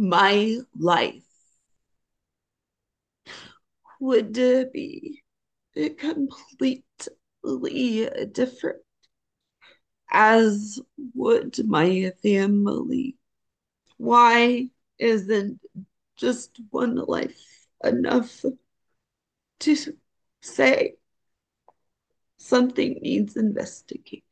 my life would be completely different, as would my family. Why isn't just one life enough to say something needs investigated?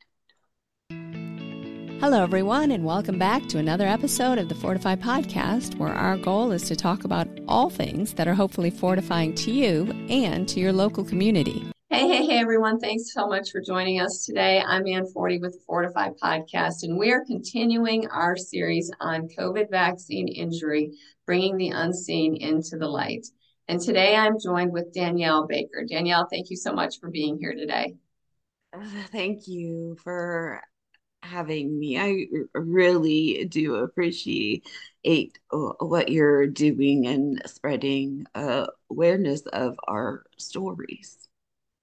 Hello, everyone, and welcome back to another episode of the Fortify Podcast, where our goal is to talk about all things that are hopefully fortifying to you and to your local community. Hey, hey, hey, everyone. Thanks so much for joining us today. I'm Ann Forty with the Fortify Podcast, and we are continuing our series on COVID vaccine injury, bringing the unseen into the light. And today I'm joined with Danielle Baker. Danielle, thank you so much for being here today. Uh, thank you for having me. I really do appreciate uh, what you're doing and spreading uh, awareness of our stories.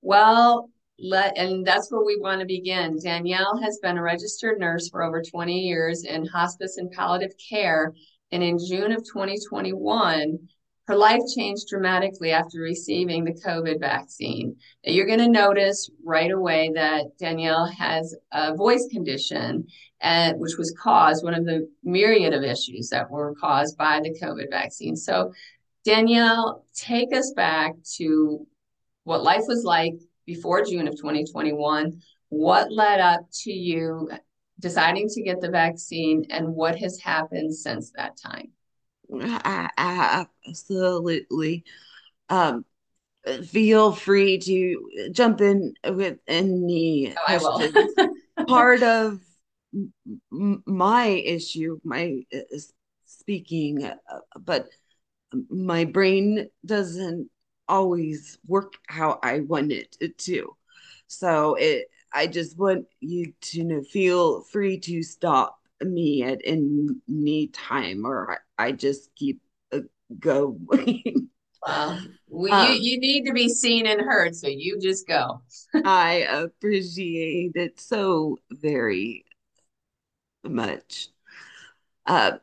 Well, let and that's where we want to begin. Danielle has been a registered nurse for over 20 years in hospice and palliative care. And in June of 2021, her life changed dramatically after receiving the COVID vaccine. You're going to notice right away that Danielle has a voice condition, and, which was caused one of the myriad of issues that were caused by the COVID vaccine. So, Danielle, take us back to what life was like before June of 2021. What led up to you deciding to get the vaccine, and what has happened since that time? Absolutely. Um, feel free to jump in with any oh, questions. Part of my issue, my uh, speaking, uh, but my brain doesn't always work how I want it to. So it, I just want you to feel free to stop me at any time, or I, just keep uh, going. Well, well um, you, you need to be seen and heard, so you just go. I appreciate it so very much. Uh,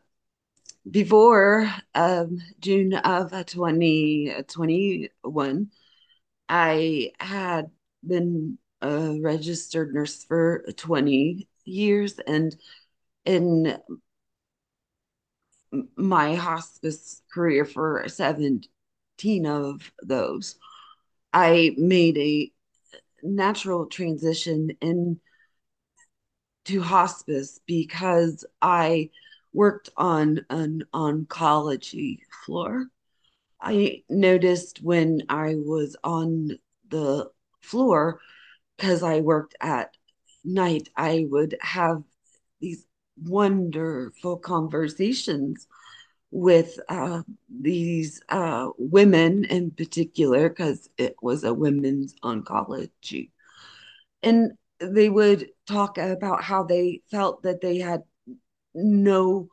before um, June of 2021, I had been a registered nurse for 20 years and in my hospice career for 17 of those, I made a natural transition in to hospice because I worked on an oncology floor. I noticed when I was on the floor, because I worked at night, I would have these wonderful conversations with uh, these uh, women in particular, because it was a women's oncology. And they would talk about how they felt that they had no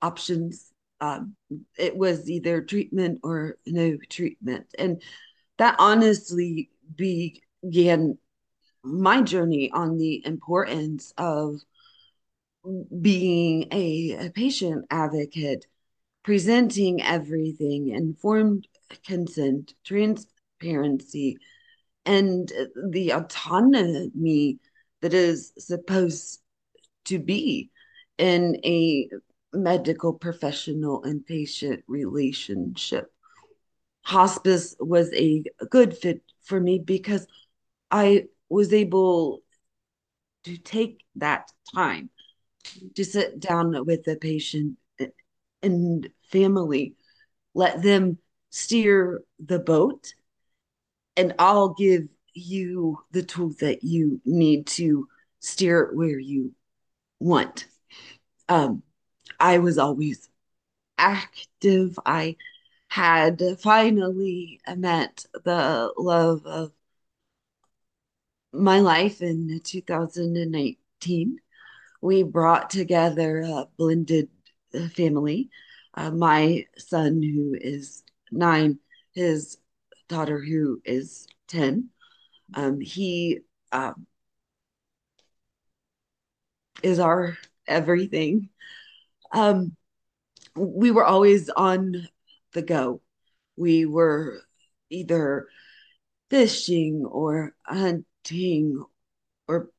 options. Um, it was either treatment or no treatment. And that honestly began my journey on the importance of being a, a patient advocate, presenting everything, informed consent, transparency, and the autonomy that is supposed to be in a medical professional and patient relationship. Hospice was a good fit for me because I was able to take that time to sit down with the patient and family, let them steer the boat, and I'll give you the tools that you need to steer it where you want. Um, I was always active. I had finally met the love of my life in 2019 we brought together a blended uh, family. Uh, my son, who is nine, his daughter, who is 10. Um, he um, is our everything. Um, we were always on the go. We were either fishing or hunting or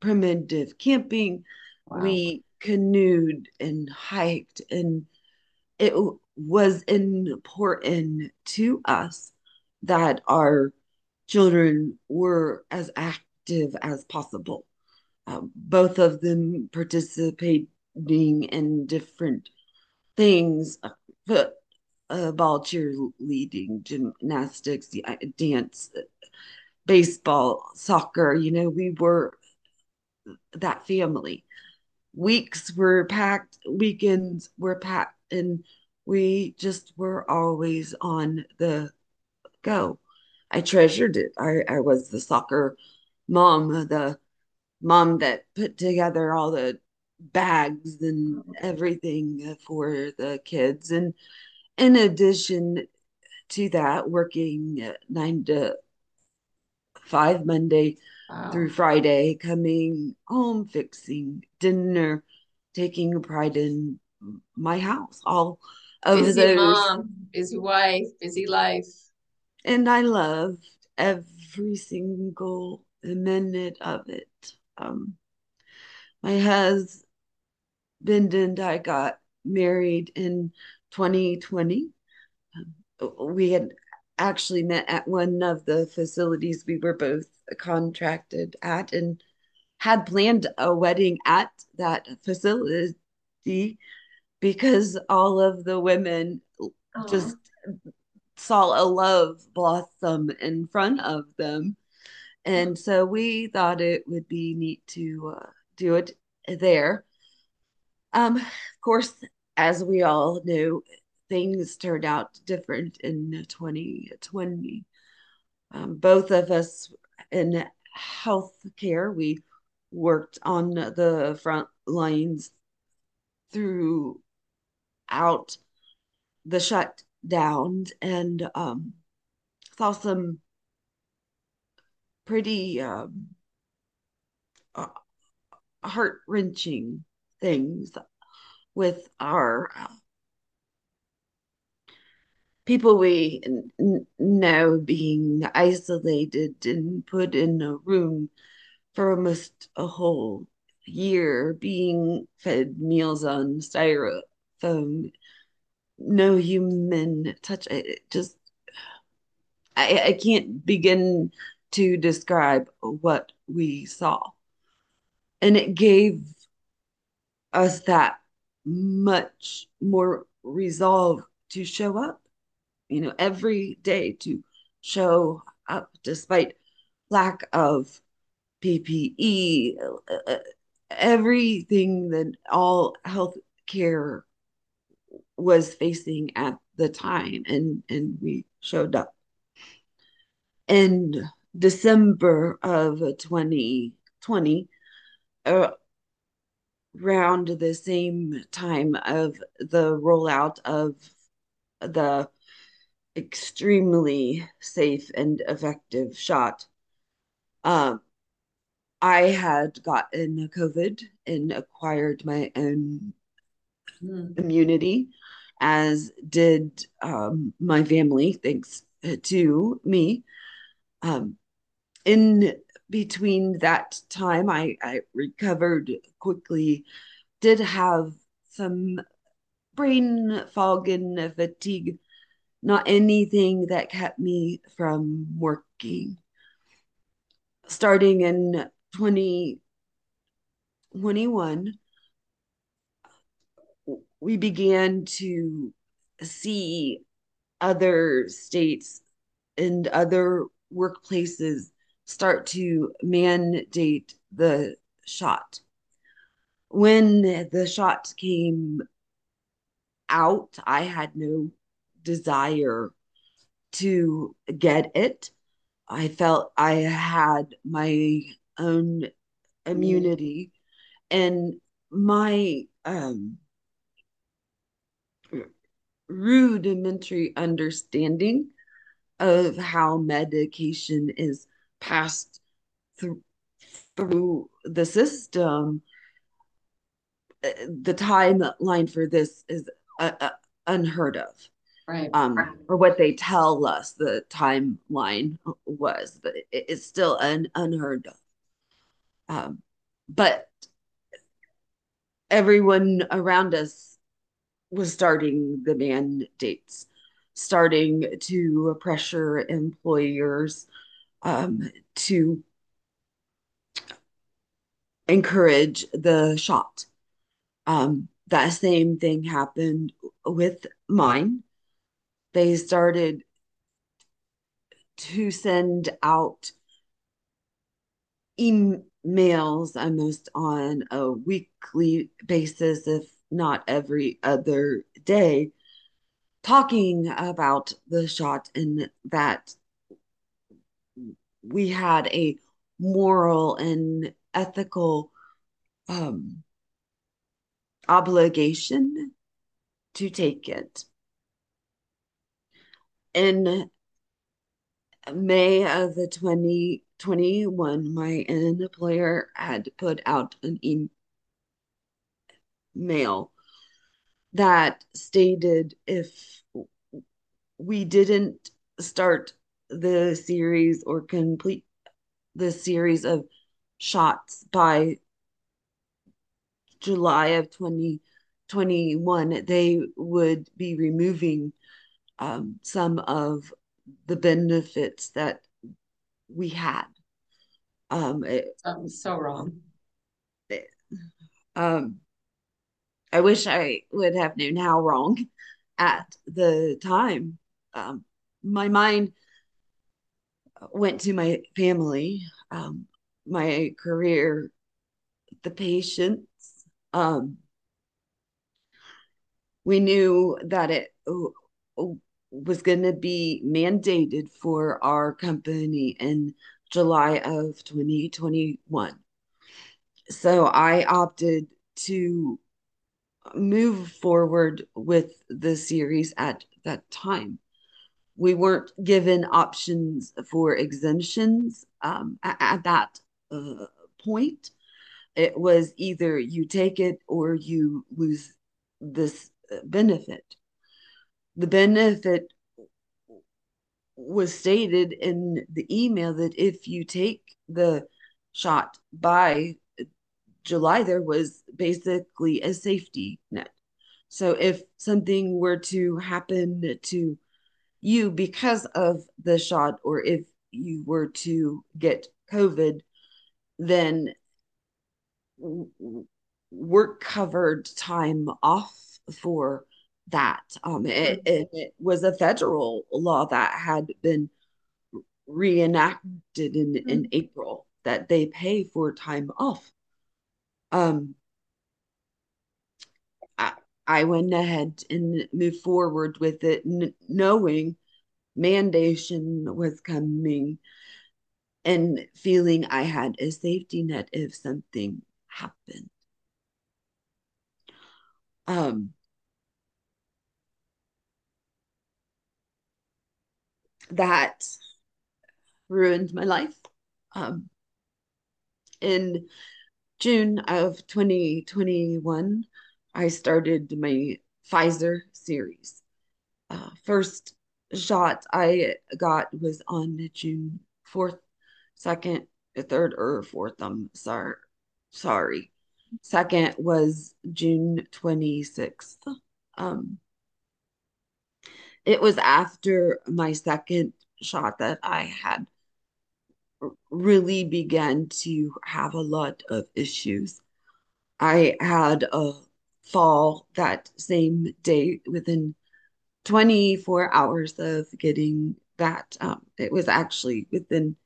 primitive camping. Wow. We canoed and hiked, and it was important to us that our children were as active as possible. Uh, both of them participating in different things, uh, uh, ball cheerleading, gymnastics, uh, dance, baseball, soccer. You know, we were that family. Weeks were packed, weekends were packed, and we just were always on the go. I treasured it. I, I was the soccer mom, the mom that put together all the bags and everything for the kids. And in addition to that, working nine to five Monday wow. through Friday, coming home, fixing dinner, taking pride in my house. All of busy those. mom, busy wife, busy life. And I loved every single minute of it. Um, my husband and I got married in 2020. Um, we had actually met at one of the facilities we were both contracted at and had planned a wedding at that facility because all of the women just saw a love blossom in front of them. And so we thought it would be neat to uh, do it there. Um, of course, as we all knew, things turned out different in 2020. Um, both of us in healthcare, we worked on the front lines throughout the shutdowns and um, saw some pretty um, uh, heart wrenching things with our uh, people we n- know being isolated and put in a room for almost a whole year, being fed meals on styrofoam, no human touch. I just, I, I can't begin to describe what we saw. And it gave us that much more resolve to show up you know, every day to show up despite lack of PPE, everything that all healthcare was facing at the time, and and we showed up. In December of 2020, uh, around the same time of the rollout of the extremely safe and effective shot. Um, I had gotten COVID and acquired my own mm. immunity, as did um, my family, thanks to me. Um, in between that time, I, I recovered quickly, did have some brain fog and fatigue not anything that kept me from working. Starting in 2021, we began to see other states and other workplaces start to mandate the shot. When the shot came out, I had no desire to get it. I felt I had my own immunity and my um, rudimentary understanding of how medication is passed through through the system uh, the timeline for this is uh, uh, unheard of. Right. Um, or what they tell us the timeline was, but it, it's still un, unheard of. Um, but everyone around us was starting the mandates, starting to pressure employers um, to encourage the shot. Um, that same thing happened with mine. They started to send out emails almost on a weekly basis, if not every other day, talking about the shot and that we had a moral and ethical um, obligation to take it. In May of the 2021, my employer had put out an email that stated if we didn't start the series or complete the series of shots by July of 2021, they would be removing um, some of the benefits that we had. Um, it, so wrong. It, um, I wish I would have known how wrong at the time. Um, my mind went to my family, um, my career, the patients. Um, we knew that it was going to be mandated for our company in July of 2021. So I opted to move forward with the series at that time we weren't given options for exemptions um, at, at, that uh, point. It was either you take it or you lose this uh, benefit. The benefit was stated in the email that if you take the shot by July, there was basically a safety net. So if something were to happen to you because of the shot, or if you were to get COVID, then work covered time off for that. Um, it, mm-hmm. it, it, was a federal law that had been reenacted in, mm-hmm. in April that they pay for time off. Um, I went ahead and moved forward with it, n- knowing mandation was coming and feeling I had a safety net if something happened. Um, that ruined my life. Um, in June of 2021, I started my Pfizer series. Uh, first shot I got was on June 4th, 2nd, 3rd, or 4th. I'm sorry. Sorry. Second was June 26th. Um, it was after my second shot that I had really began to have a lot of issues. I had a fall that same day within 24 hours of getting that. Um, it was actually within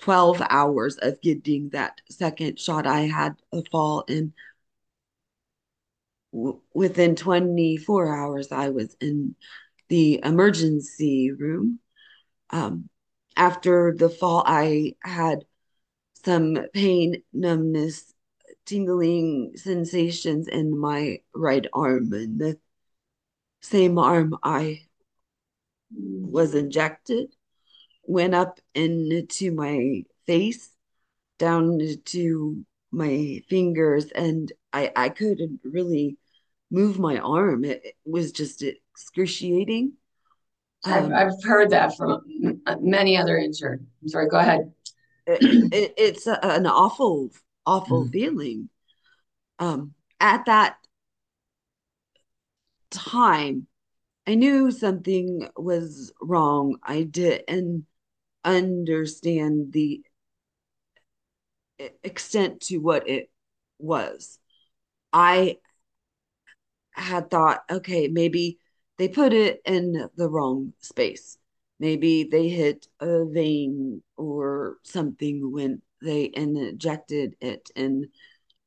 12 hours of getting that second shot. I had a fall and within 24 hours, I was in the emergency room. Um, after the fall, I had some pain, numbness, tingling sensations in my right arm and the same arm I was injected went up into my face down to my fingers and I I couldn't really move my arm. It, it was just excruciating. I've, um, I've heard that from many other injured. I'm sorry, go ahead. It, it, it's a, an awful, awful mm. feeling. Um, at that time, I knew something was wrong. I didn't understand the extent to what it was. I had thought, okay, maybe they put it in the wrong space. Maybe they hit a vein or something when they injected it, and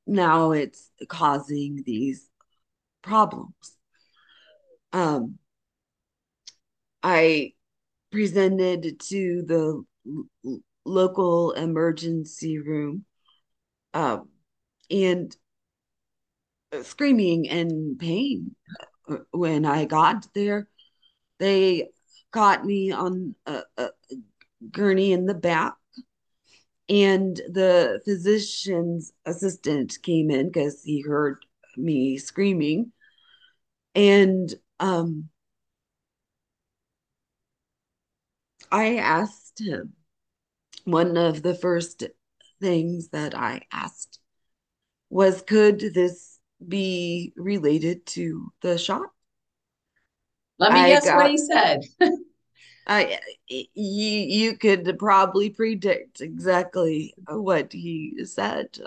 now it's causing these problems. Um, I presented to the local emergency room um, and screaming in pain when I got there. They got me on a, a gurney in the back and the physician's assistant came in because he heard me screaming and um i asked him one of the first things that I asked was could this be related to the shot? Let me I guess got, what he said. I you you could probably predict exactly what he said.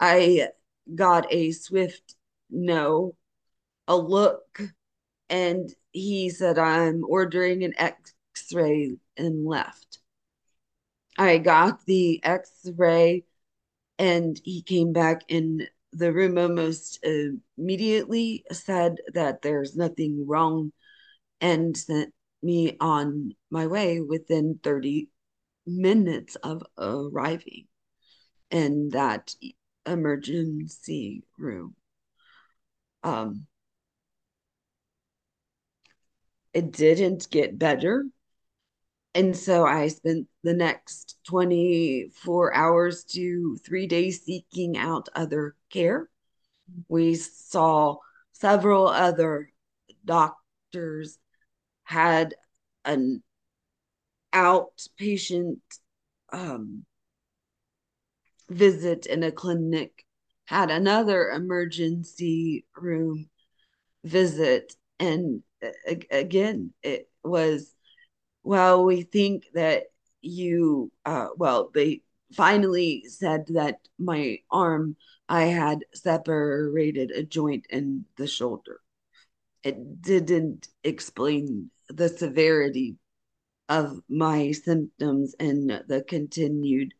I got a swift no, a look, and he said, I'm ordering an x ray and left. I got the x ray and he came back in the room almost immediately, said that there's nothing wrong, and sent me on my way within 30 minutes of arriving in that emergency room. Um, it didn't get better and so I spent the next 24 hours to three days seeking out other care. We saw several other doctors, had an outpatient um, visit in a clinic, had another emergency room visit. And again, it was well, we think that you, uh, well, they finally said that my arm, I had separated a joint in the shoulder. It didn't explain the severity of my symptoms and the continued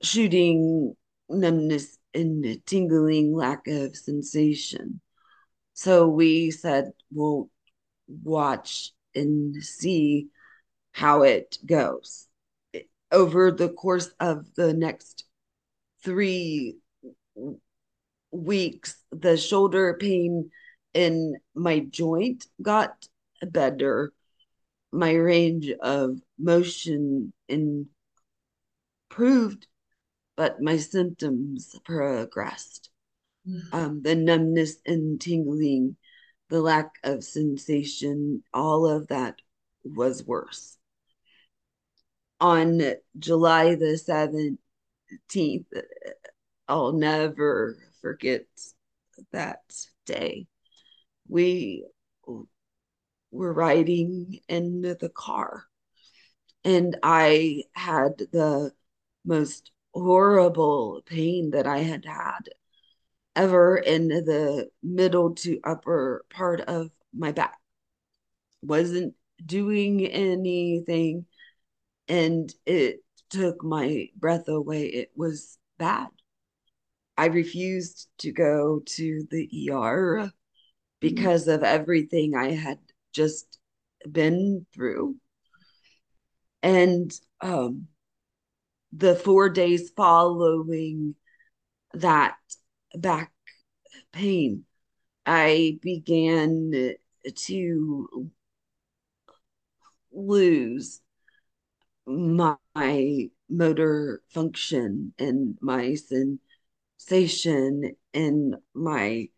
shooting, numbness, and tingling, lack of sensation. So we said, we'll watch and see how it goes. Over the course of the next three weeks, the shoulder pain in my joint got better. My range of motion improved, but my symptoms progressed. Mm-hmm. Um, the numbness and tingling, the lack of sensation, all of that was worse on July the 17th, I'll never forget that day. We were riding in the car, and I had the most horrible pain that I had had ever in the middle to upper part of my back. Wasn't doing anything and it took my breath away. It was bad. I refused to go to the ER because of everything I had just been through. And um, the four days following that back pain, I began to lose my motor function and my sensation and my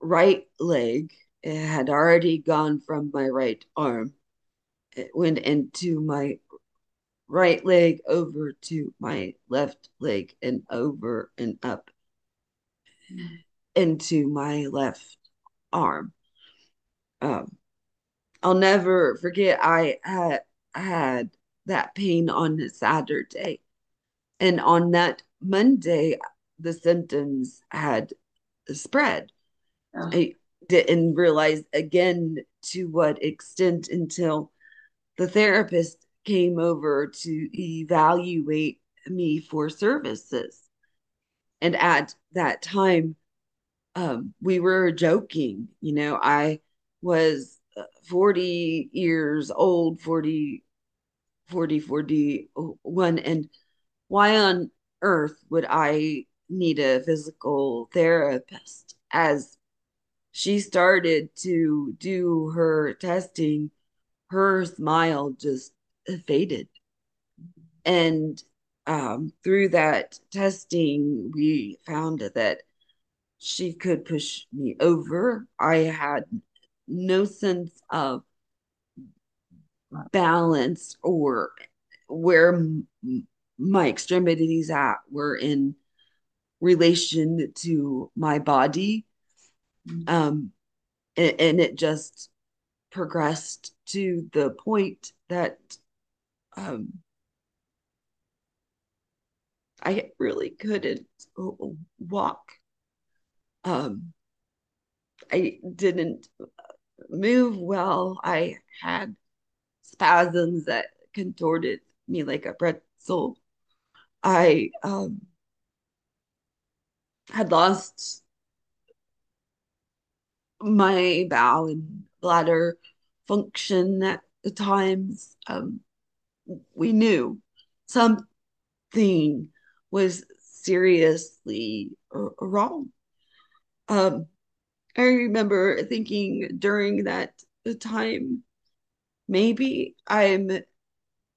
right leg. It had already gone from my right arm. It went into my right leg over to my left leg and over and up into my left arm. Um, I'll never forget I had had that pain on Saturday. And on that Monday, the symptoms had spread. Oh. I didn't realize again to what extent until the therapist came over to evaluate me for services. And at that time, um, we were joking. You know, I was uh, 40 years old, 40, 40, 41. And why on earth would I need a physical therapist? As she started to do her testing, her smile just faded. And um, through that testing, we found that she could push me over. I had no sense of balance or where m- my extremities at were in relation to my body mm-hmm. um and, and, it just progressed to the point that um i really couldn't walk um i didn't move well. I had spasms that contorted me like a pretzel. I um, had lost my bowel and bladder function at the times. Um, we knew something was seriously wrong. Um, I remember thinking during that time, maybe I'm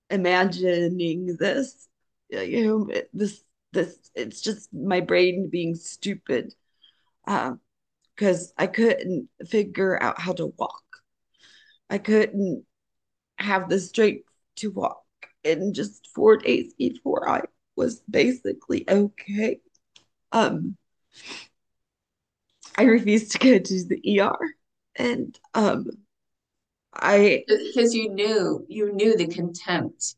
imagining this, you know, this, this, it's just my brain being stupid. because uh, I couldn't figure out how to walk. I couldn't have the strength to walk. And just four days before I was basically okay. Um, I refused to go to the ER. And um I because you knew you knew the contempt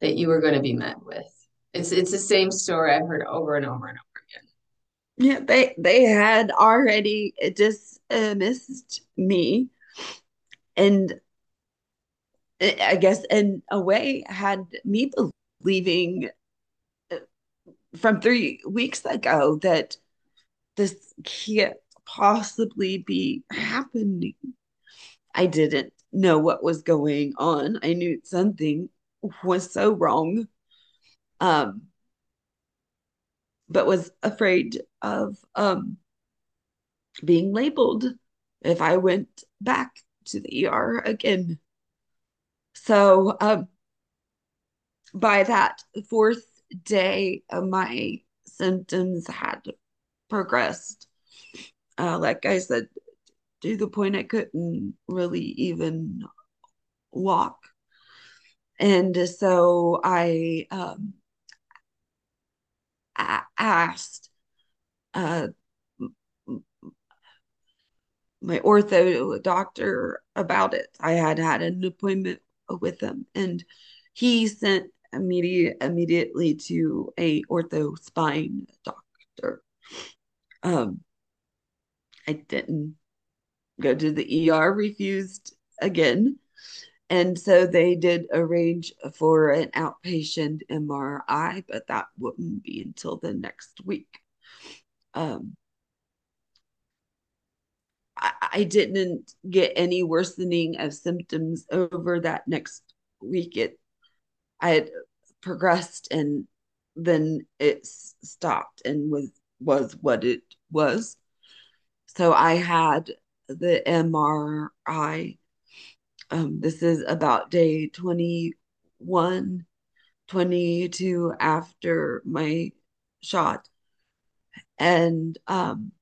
that you were going to be met with. It's it's the same story I've heard over and over and over again. Yeah, they they had already dismissed me, and I guess in a way had me believing uh, from three weeks ago that this can't possibly be happening? I didn't know what was going on. I knew something was so wrong. Um, but was afraid of um being labeled if I went back to the ER again. So um by that fourth day, uh, my symptoms had progressed uh, like I said, to the point I couldn't really even walk. And so I um, asked uh, my ortho doctor about it. I had had an appointment with him, and he sent immediate immediately to a ortho spine doctor. Um, I didn't go to the ER, refused again. And so they did arrange for an outpatient MRI, but that wouldn't be until the next week. Um, I, I didn't get any worsening of symptoms over that next week. It I had progressed and then it stopped and was was what it was. So I had the MRI. Um, this is about day 21, 22 after my shot. And um,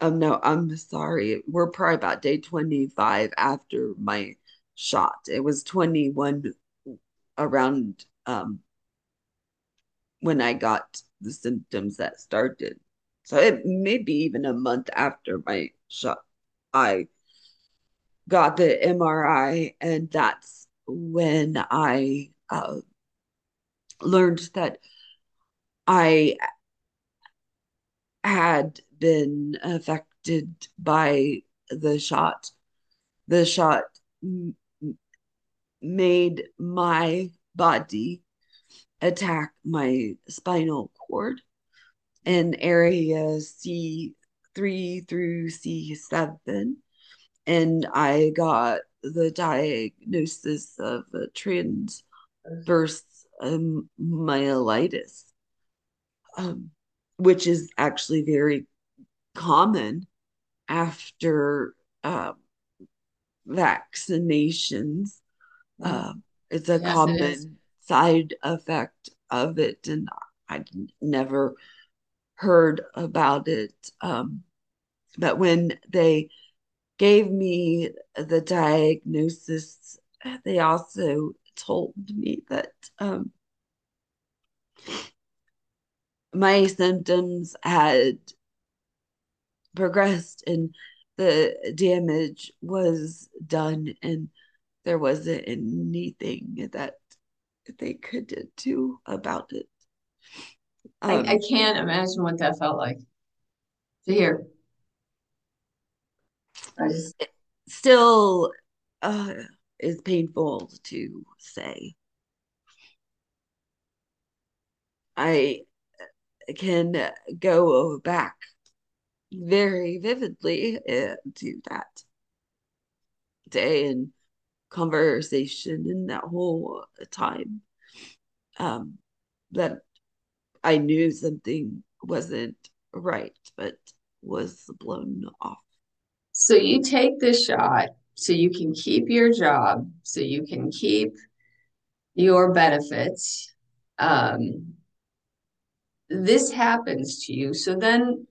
Um, no, I'm sorry. We're probably about day 25 after my shot. It was 21 around um when I got the symptoms that started. So it may be even a month after my shot. I got the MRI, and that's when I uh, learned that I had been affected by the shot. The shot m- made my body attack my spinal cord in area C3 through C7. And I got the diagnosis of a transverse um, myelitis, um, which is actually very common after uh, vaccinations. Uh, it's a yes, common it side effect of it, and I never heard about it. Um, but when they gave me the diagnosis, they also told me that um, my symptoms had progressed and the damage was done and there wasn't anything that they could do about it. Um, I, I can't imagine what that felt like to hear. I just... Still uh, is painful to say. I can go back very vividly uh, to that day and conversation in that whole time um, that I knew something wasn't right, but was blown off. So you take this shot so you can keep your job, so you can keep your benefits. Um, this happens to you. So then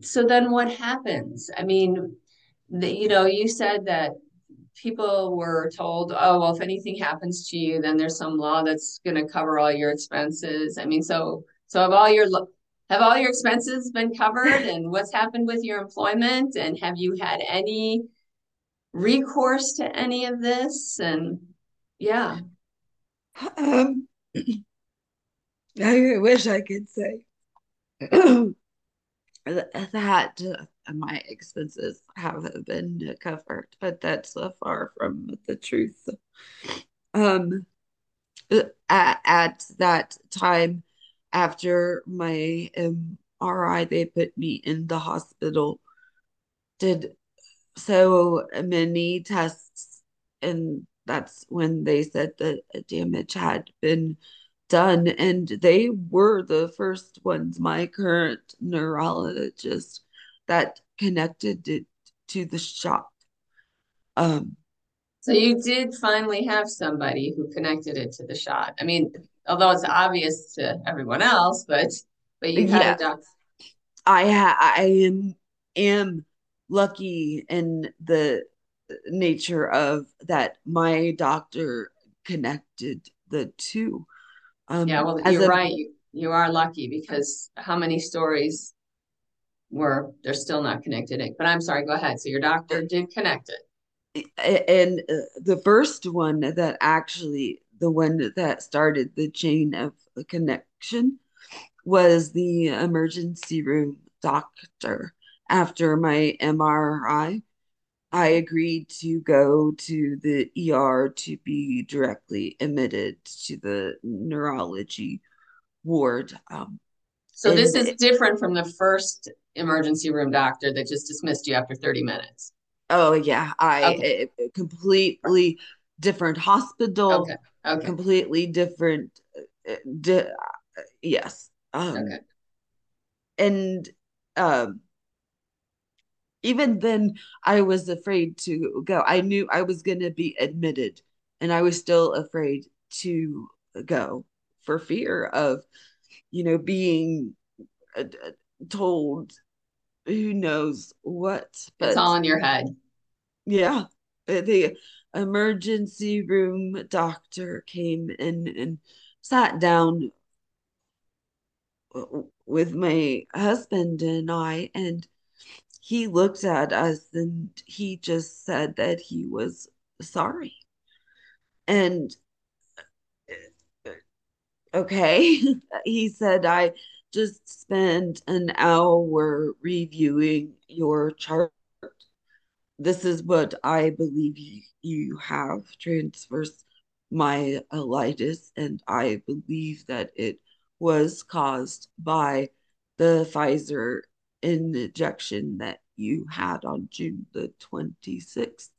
so then what happens? I mean, the, you know, you said that people were told, oh, well, if anything happens to you, then there's some law that's going to cover all your expenses. I mean, so so have all your have all your expenses been covered, and what's happened with your employment, and have you had any recourse to any of this? And yeah, um, I wish I could say that uh, my expenses have been covered, but that's uh, far from the truth. Um, at, at that time, after my MRI, they put me in the hospital, did so many tests, and that's when they said that damage had been done and they were the first ones my current neurologist that connected it to the shot um so you did finally have somebody who connected it to the shot i mean although it's obvious to everyone else but but you had yeah. a doctor i ha- i am am lucky in the nature of that my doctor connected the two um, yeah, well, you're a, right. You, you are lucky because how many stories were they're still not connected? But I'm sorry, go ahead. So your doctor did connect it. And uh, the first one that actually, the one that started the chain of connection was the emergency room doctor after my MRI I agreed to go to the ER to be directly admitted to the neurology ward. Um, so this is different from the first emergency room doctor that just dismissed you after 30 minutes. Oh yeah, I okay. completely different hospital. Okay. Okay. Completely different. Uh, di- yes. Um, okay. And um, even then I was afraid to go. I knew I was going to be admitted and I was still afraid to go for fear of, you know, being uh, uh told who knows what. But it's all in your head. Yeah. Uh, the emergency room doctor came in and sat down uh, with my husband and I, and he looked at us and he just said that he was sorry. And uh, okay, he said, I just spent an hour reviewing your chart. This is what I believe you have transverse myelitis, and I believe that it was caused by the Pfizer injection that you had on June the 26th.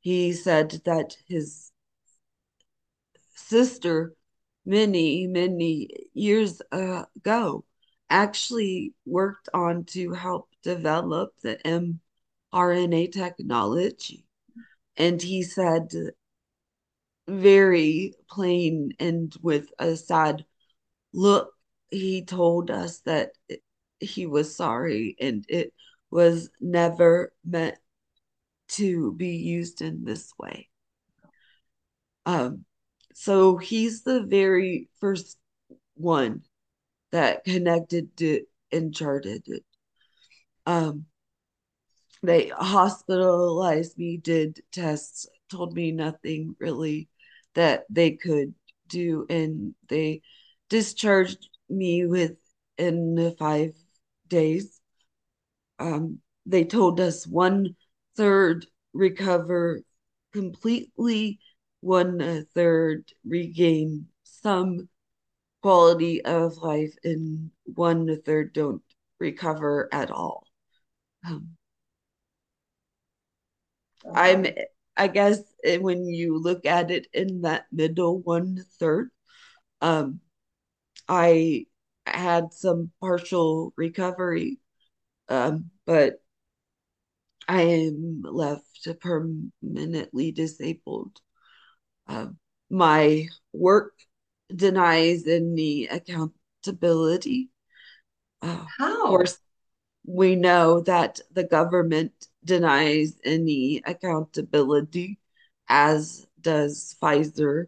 He said that his sister, many, many years uh, ago, actually worked on to help develop the mRNA technology. And he said, very plain and with a sad look, he told us that he was sorry and it was never meant to be used in this way. Um, so he's the very first one that connected it and charted it. Um, they hospitalized me, did tests, told me nothing really that they could do, and they discharged me within five days. Um, they told us one third recover completely, one third regain some quality of life, and one third don't recover at all. Um, I'm, I guess, when you look at it in that middle one third, um, I had some partial recovery, um, but I am left permanently disabled. Uh, my work denies any accountability. Uh, How? Of course, we know that the government denies any accountability, as does Pfizer.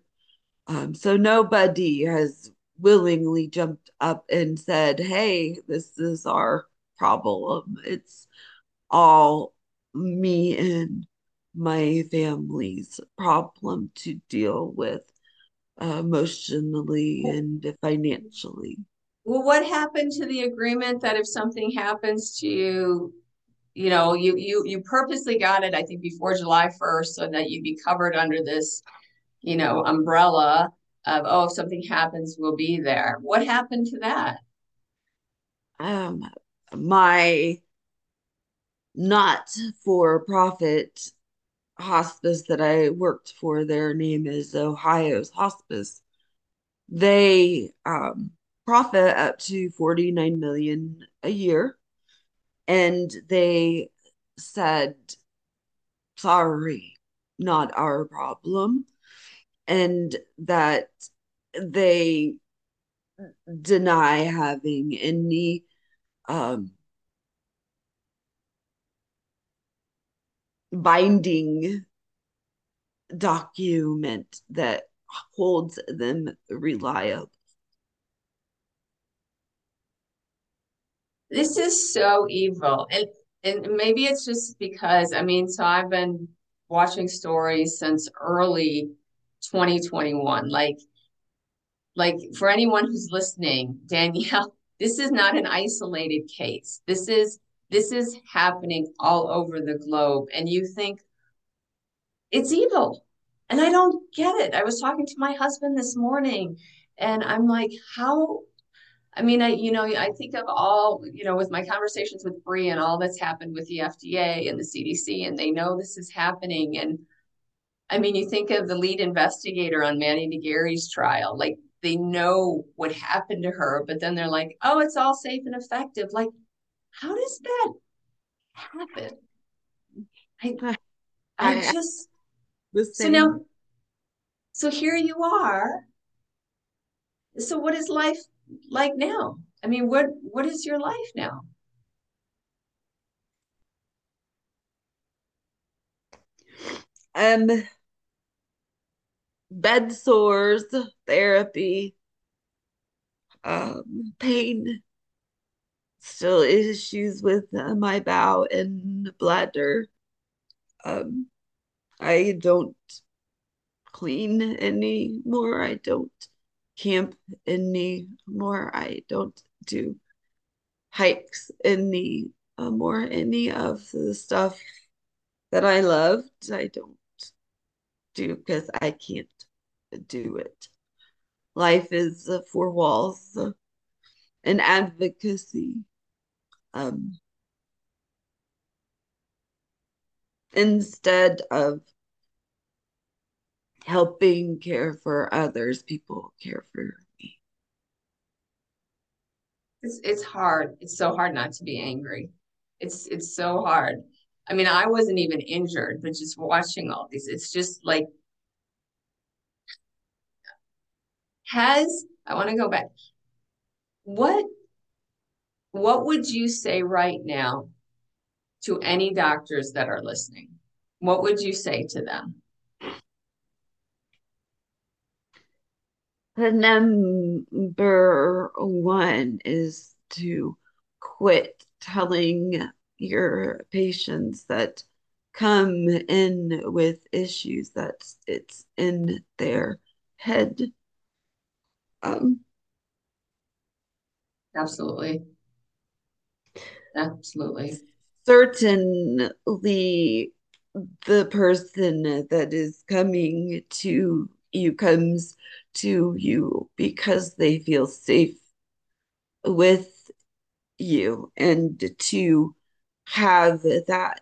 Um, so nobody has willingly jumped up and said, Hey, this is our problem. It's all me and my family's problem to deal with emotionally and financially. Well, what happened to the agreement that if something happens to you, you know, you you you purposely got it, I think, before July 1st so that you'd be covered under this, you know, umbrella of oh if something happens we'll be there. What happened to that? Um my not for profit hospice that i worked for their name is ohio's hospice. They um profit up to 49 million a year. And they said sorry not our problem and that they deny having any um, binding document that holds them reliable. This is so evil. And and maybe it's just because I mean, so I've been watching stories since early 2021. Like, like for anyone who's listening, Danielle, this is not an isolated case. This is this is happening all over the globe. And you think it's evil. And I don't get it. I was talking to my husband this morning and I'm like, how I mean, I, you know, I think of all, you know, with my conversations with Bree and all that's happened with the FDA and the CDC, and they know this is happening. And I mean, you think of the lead investigator on Maddie de Garay's trial, like they know what happened to her, but then they're like, oh, it's all safe and effective. Like, how does that happen? I, I, I just, so now, so here you are. So what is life like now? I mean, what what is your life now? Um bed sores therapy um pain still issues with uh, my bowel and bladder. Um i don't clean anymore. I don't camp anymore. I don't do hikes any more any of the stuff that I loved, I don't do because I can't do it. Life is uh, four walls and advocacy. Um, instead of helping care for others, people care for me. It's it's hard. It's so hard not to be angry. It's it's so hard. I mean, I wasn't even injured, but just watching all these, it's just like has I want to go back. What what would you say right now to any doctors that are listening? What would you say to them? The number one is to quit telling your patients that come in with issues that it's in their head. Um, Absolutely. Absolutely. Certainly, the person that is coming to you comes to you because they feel safe with you and to have that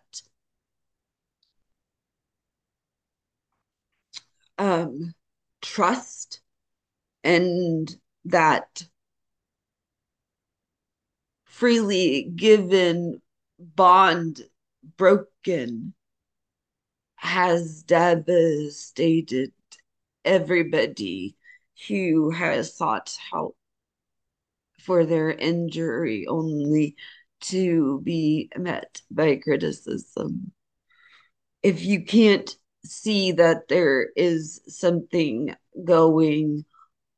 um, trust and that freely given bond broken has devastated everybody who has sought help for their injury. Only to be met by criticism. If you can't see that there is something going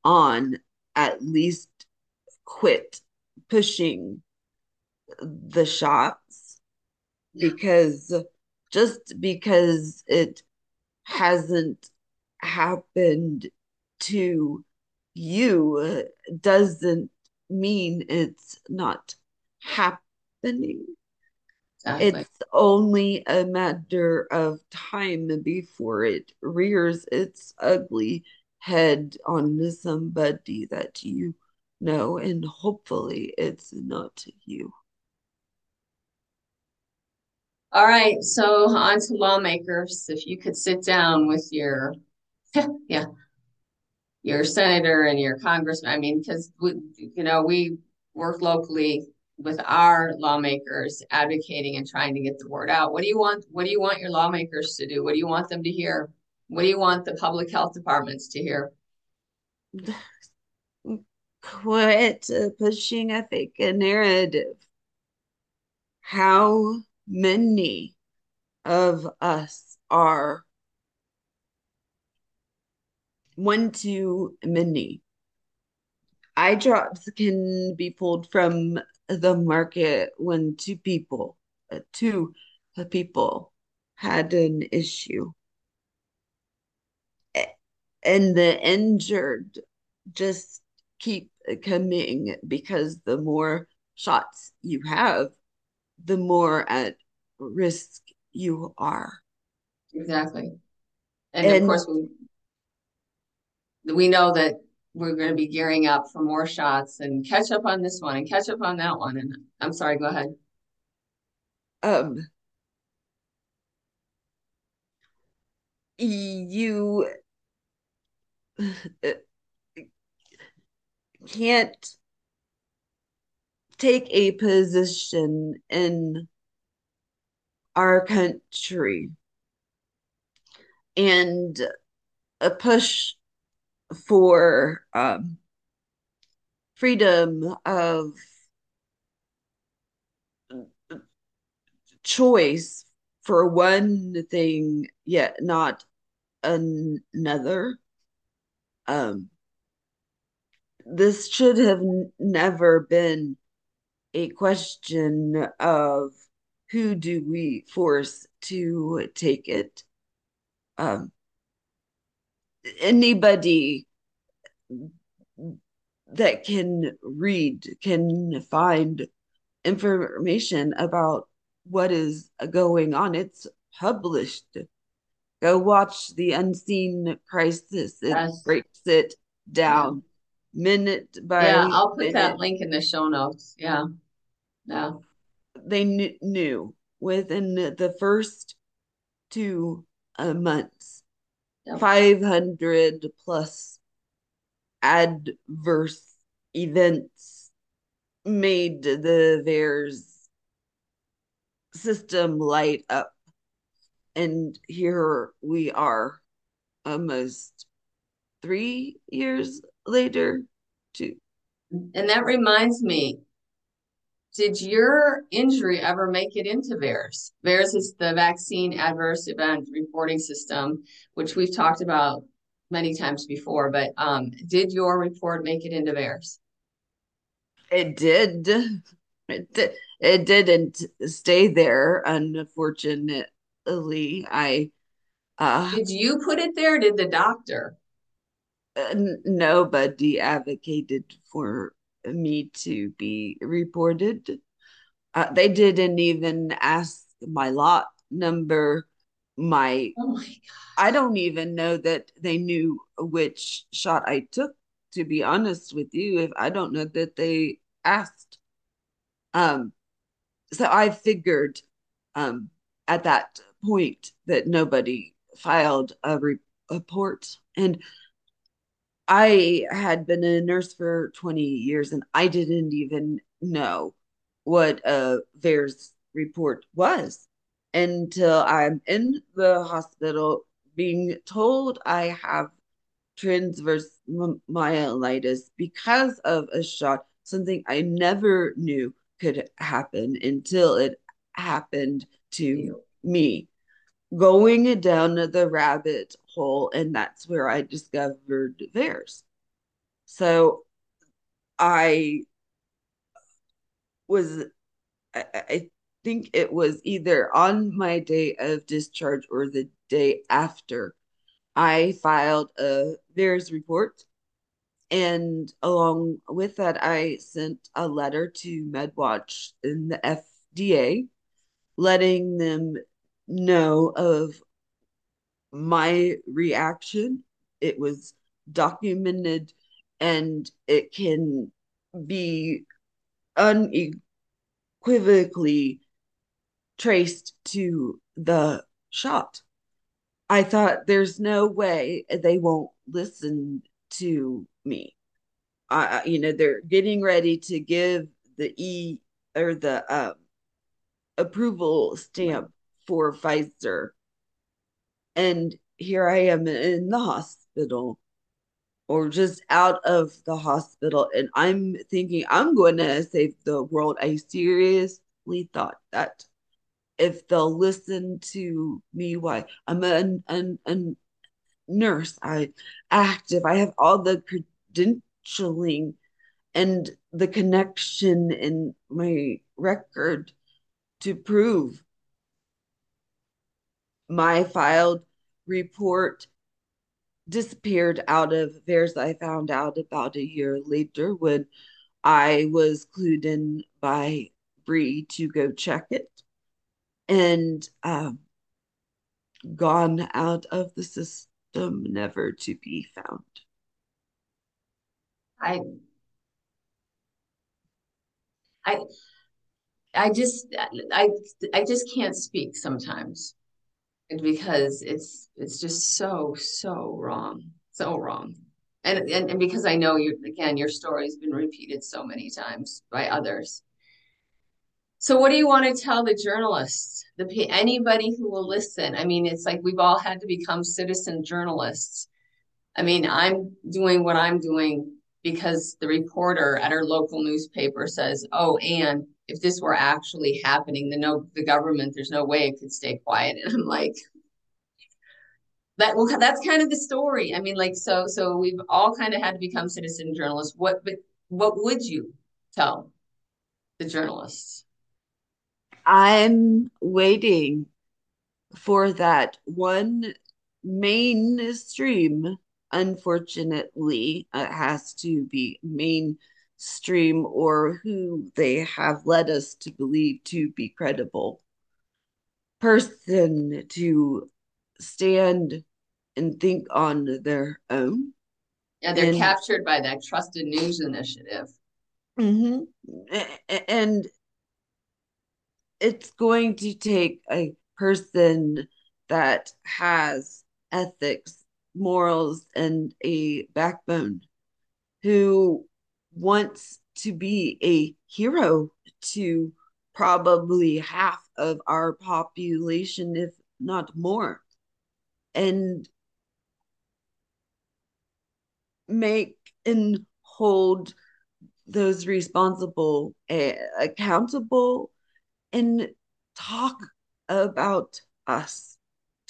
on, at least quit pushing the shots because just because it hasn't happened to you doesn't mean it's not happening happening. Exactly. It's only a matter of time before it rears its ugly head on somebody that you know, and hopefully it's not you. All right, so on to lawmakers. If you could sit down with your, yeah, your senator and your congressman. I mean, because you know we work locally with our lawmakers advocating and trying to get the word out. What do you want? What do you want your lawmakers to do? What do you want them to hear? What do you want the public health departments to hear? Quit pushing a fake narrative. How many of us are one too many? Eye drops can be pulled from the market when two people, uh, two people had an issue. And the injured just keep coming because the more shots you have, the more at risk you are. Exactly. And, and of course, we, we know that we're going to be gearing up for more shots and catch up on this one and catch up on that one. And I'm sorry, go ahead. Um, you can't take a position in our country and a push for um, freedom of choice for one thing, yet not another. Um, this should have never been a question of who do we force to take it. Um, anybody that can read can find information about what is going on. It's published. Go watch the unseen crisis. It yes. breaks it down yeah. minute by Yeah, I'll put minute. that link in the show notes. Yeah. Yeah. They kn- knew within the first two uh, months, yep. 500 plus adverse events made the VAERS system light up. And here we are almost three years later, two. And that reminds me, did your injury ever make it into VAERS? VAERS is the vaccine adverse event reporting system, which we've talked about many times before, but um, did your report make it into VAERS? It did. It did. It didn't stay there, unfortunately. I uh, did you put it there? did the doctor? Uh, nobody advocated for me to be reported. Uh, they didn't even ask my lot number. My, oh my I don't even know that they knew which shot I took. To be honest with you, if I don't know that they asked. Um, so I figured um, at that point that nobody filed a re- report, and I had been a nurse for 20 years and I didn't even know what a VAERS report was until I'm in the hospital being told I have transverse myelitis because of a shot, something I never knew could happen until it happened to me. Going down the rabbit hole, and that's where I discovered VAERS. So I was, I, I think it was either on my day of discharge or the day after, I filed a VAERS report. And along with that, I sent a letter to MedWatch and the FDA letting them know of my reaction. It was documented and it can be unequivocally traced to the shot. I thought there's no way they won't listen to me. I, you know, they're getting ready to give the E or the um, approval stamp for Pfizer. And here I am in the hospital or just out of the hospital. And I'm thinking I'm going to save the world. I seriously thought that if they'll listen to me, why I'm a, a, nurse, I active, I have all the credentialing and the connection in my record to prove my filed report disappeared out of VAERS. I found out about a year later when I was clued in by Bree to go check it and um, gone out of the system, never to be found. I, I, I just, I, I just can't speak sometimes because it's it's just so so wrong so wrong. And, and and because i know you again your story's been repeated so many times by others. So what do you want to tell the journalists the anybody who will listen? I mean it's like we've all had to become citizen journalists. I mean i'm doing what i'm doing because the reporter at our local newspaper says oh and if this were actually happening, the no the government, there's no way it could stay quiet. And I'm like, that well, that's kind of the story. I mean, like, so so we've all kind of had to become citizen journalists. What but what would you tell the journalists? I'm waiting for that one mainstream. Unfortunately, it has to be mainstream or who they have led us to believe to be credible person to stand and think on their own. Yeah, they're and, captured by that trusted news initiative. Mm-hmm. And it's going to take a person that has ethics, morals, and a backbone who wants to be a hero to probably half of our population, if not more. And make and hold those responsible uh, accountable and talk about us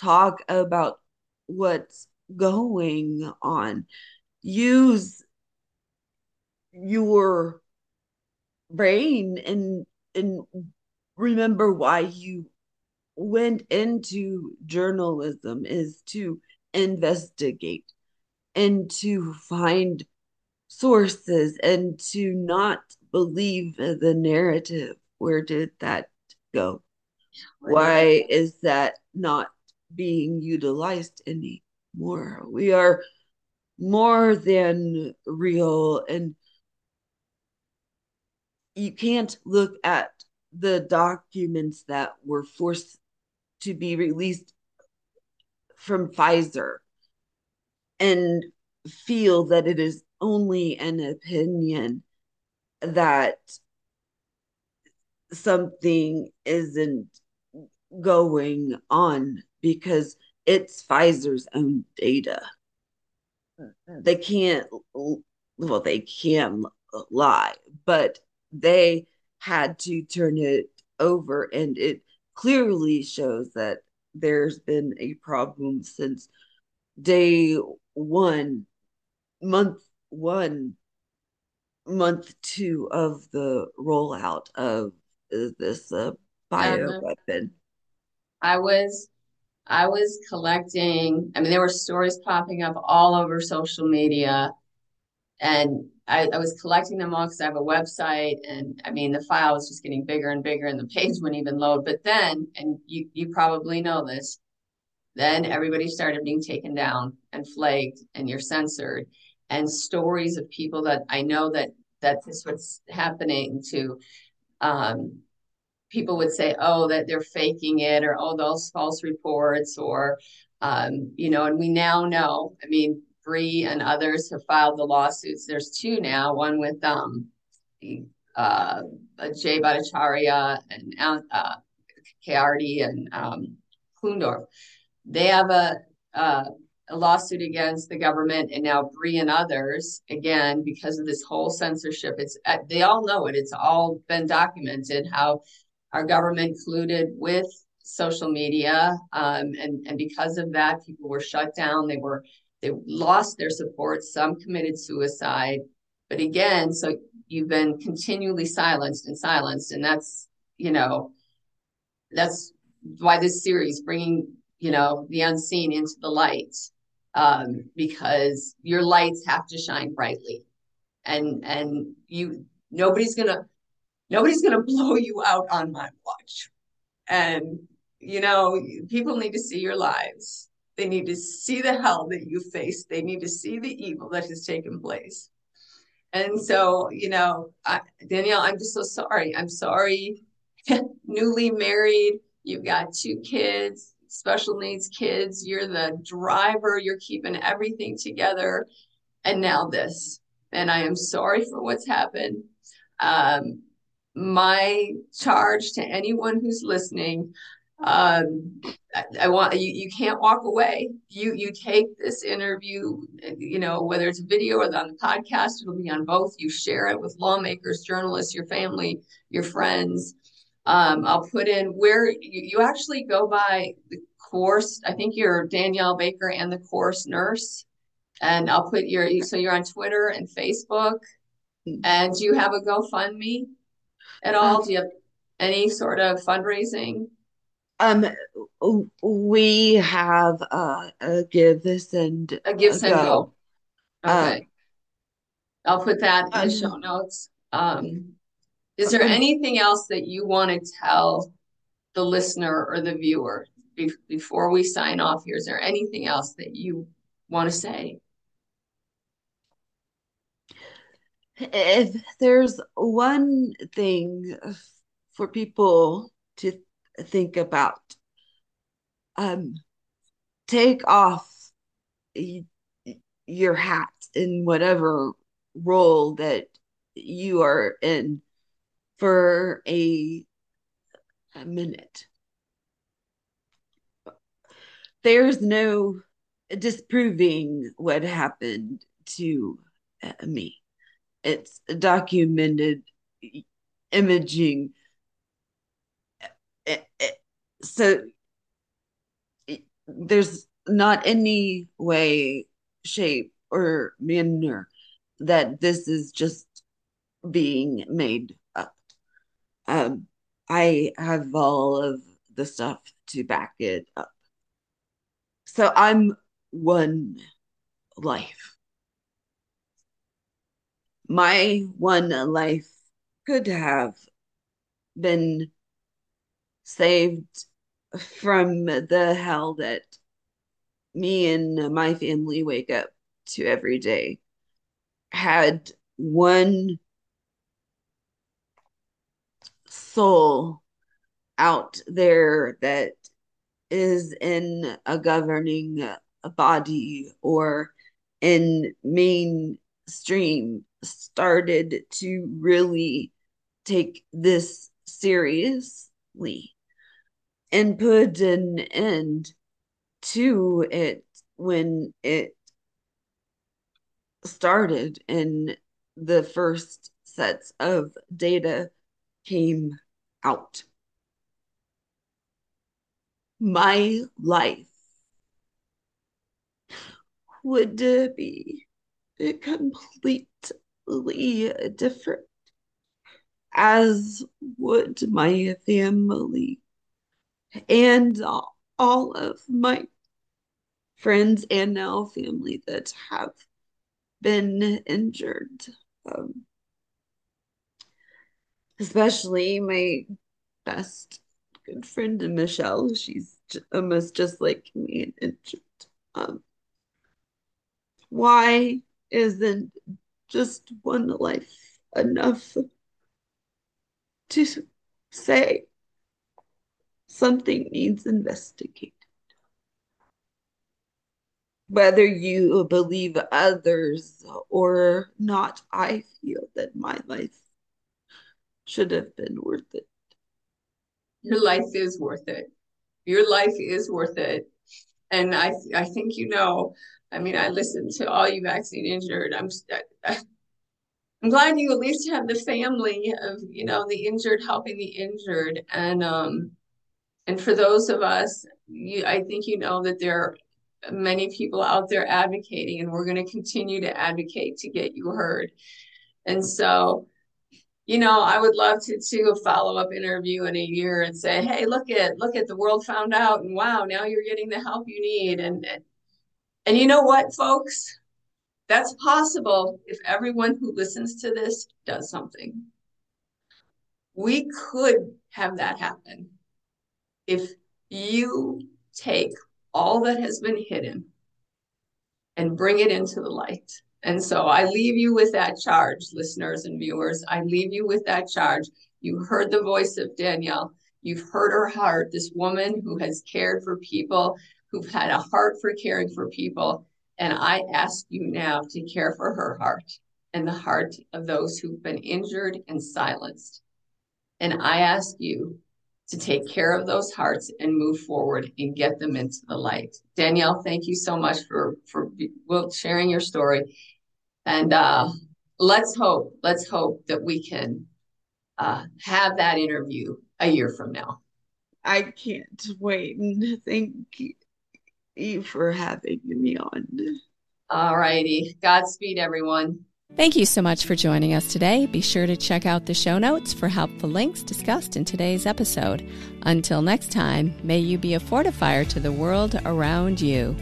talk about what's going on use your brain and and remember why you went into journalism is to investigate and to find sources and to not believe the narrative. Where did that go? Why is that not being utilized anymore? We are more than real and you can't look at the documents that were forced to be released from Pfizer and feel that it is only an opinion that something isn't going on because it's Pfizer's own data. Mm-hmm. They can't, well, they can lie, but they had to turn it over, and it clearly shows that there's been a problem since day one, month one, month two of the rollout of this uh, bio weapon. I was I was collecting, I mean, there were stories popping up all over social media. And I, I was collecting them all because I have a website. And I mean, the file was just getting bigger and bigger, and the page wouldn't even load. But then, and you, you probably know this, then everybody started being taken down and flagged, and you're censored. And stories of people that I know that that this was happening to. Um, people would say, "Oh, that they're faking it," or "Oh, those false reports," or um, you know. And we now know. I mean, Bree and others have filed the lawsuits. There's two now. One with um, uh, Jay Bhattacharya and uh, Kheriaty and um, Kulldorff they have a, a, a lawsuit against the government and now Bree and others again because of this whole censorship. It's uh, they all know it. It's all been documented how our government colluded with social media, um, and and because of that, people were shut down. They were they lost their support. Some committed suicide. But again, so you've been continually silenced and silenced, and that's you know that's why this series bringing you know, the unseen into the light um, because your lights have to shine brightly. And and you nobody's gonna nobody's gonna blow you out on my watch. And you know, people need to see your lives. They need to see the hell that you face. They need to see the evil that has taken place. And so, you know, I, Danielle, I'm just so sorry. I'm sorry. Newly married, you've got two kids special needs kids. You're the driver, you're keeping everything together. And now this. And I am sorry for what's happened. Um, my charge to anyone who's listening um, I, I want you, you can't walk away. You you take this interview, you know, whether it's a video or on the podcast, it'll be on both. You share it with lawmakers, journalists, your family, your friends. Um, I'll put in where you, you actually go by the course. I think you're Danielle Baker and the coerced nurse. And I'll put your so you're on Twitter and Facebook. And do you have a GoFundMe at all? Do you have any sort of fundraising? Um, we have uh, a give this and a give send go. go. Okay, um, I'll put that in the um, show notes. Um, is there anything else that you want to tell the listener or the viewer be- before we sign off here? Is there anything else that you want to say? If there's one thing for people to think about, um, take off your hat in whatever role that you are in for a, a minute. There's no disproving what happened to uh, me. It's documented imaging. So there's not any way, shape, or manner that this is just being made up. Um, I have all of the stuff to back it up. So I'm one life. My one life could have been saved from the hell that me and my family wake up to every day. Had one soul out there that is in a governing body or in mainstream started to really take this seriously and put an end to it when it started and the first sets of data came out. My life would be completely different, as would my family and all of my friends and now family that have been injured. Um, especially my best good friend Michelle. She's almost just like me and injured. Um, why isn't just one life enough to say something needs investigated? Whether you believe others or not, I feel that my life should have been worth it. Your life is worth it. Your life is worth it. And I, I think you know. I mean, I listened to all you vaccine injured. I'm, I'm glad you at least have the family of you know the injured helping the injured, and um, and for those of us, you, I think you know that there are many people out there advocating, and we're going to continue to advocate to get you heard. And so you know, I would love to do a follow up interview in a year and say, hey, look at look at the world found out, and wow, now you're getting the help you need. And and you know what, folks, that's possible if everyone who listens to this does something. We could have that happen if you take all that has been hidden and bring it into the light and so I leave you with that charge, listeners and viewers. I leave you with that charge. You heard the voice of Danielle. You've heard her heart, this woman who has cared for people, who've had a heart for caring for people. And I ask you now to care for her heart and the heart of those who've been injured and silenced. And I ask you to take care of those hearts and move forward and get them into the light. Danielle, thank you so much for for sharing your story. And uh, let's hope, let's hope that we can uh, have that interview a year from now. I can't wait. And thank you for having me on. All righty. Godspeed, everyone. Thank you so much for joining us today. Be sure to check out the show notes for helpful links discussed in today's episode. Until next time, may you be a fortifier to the world around you.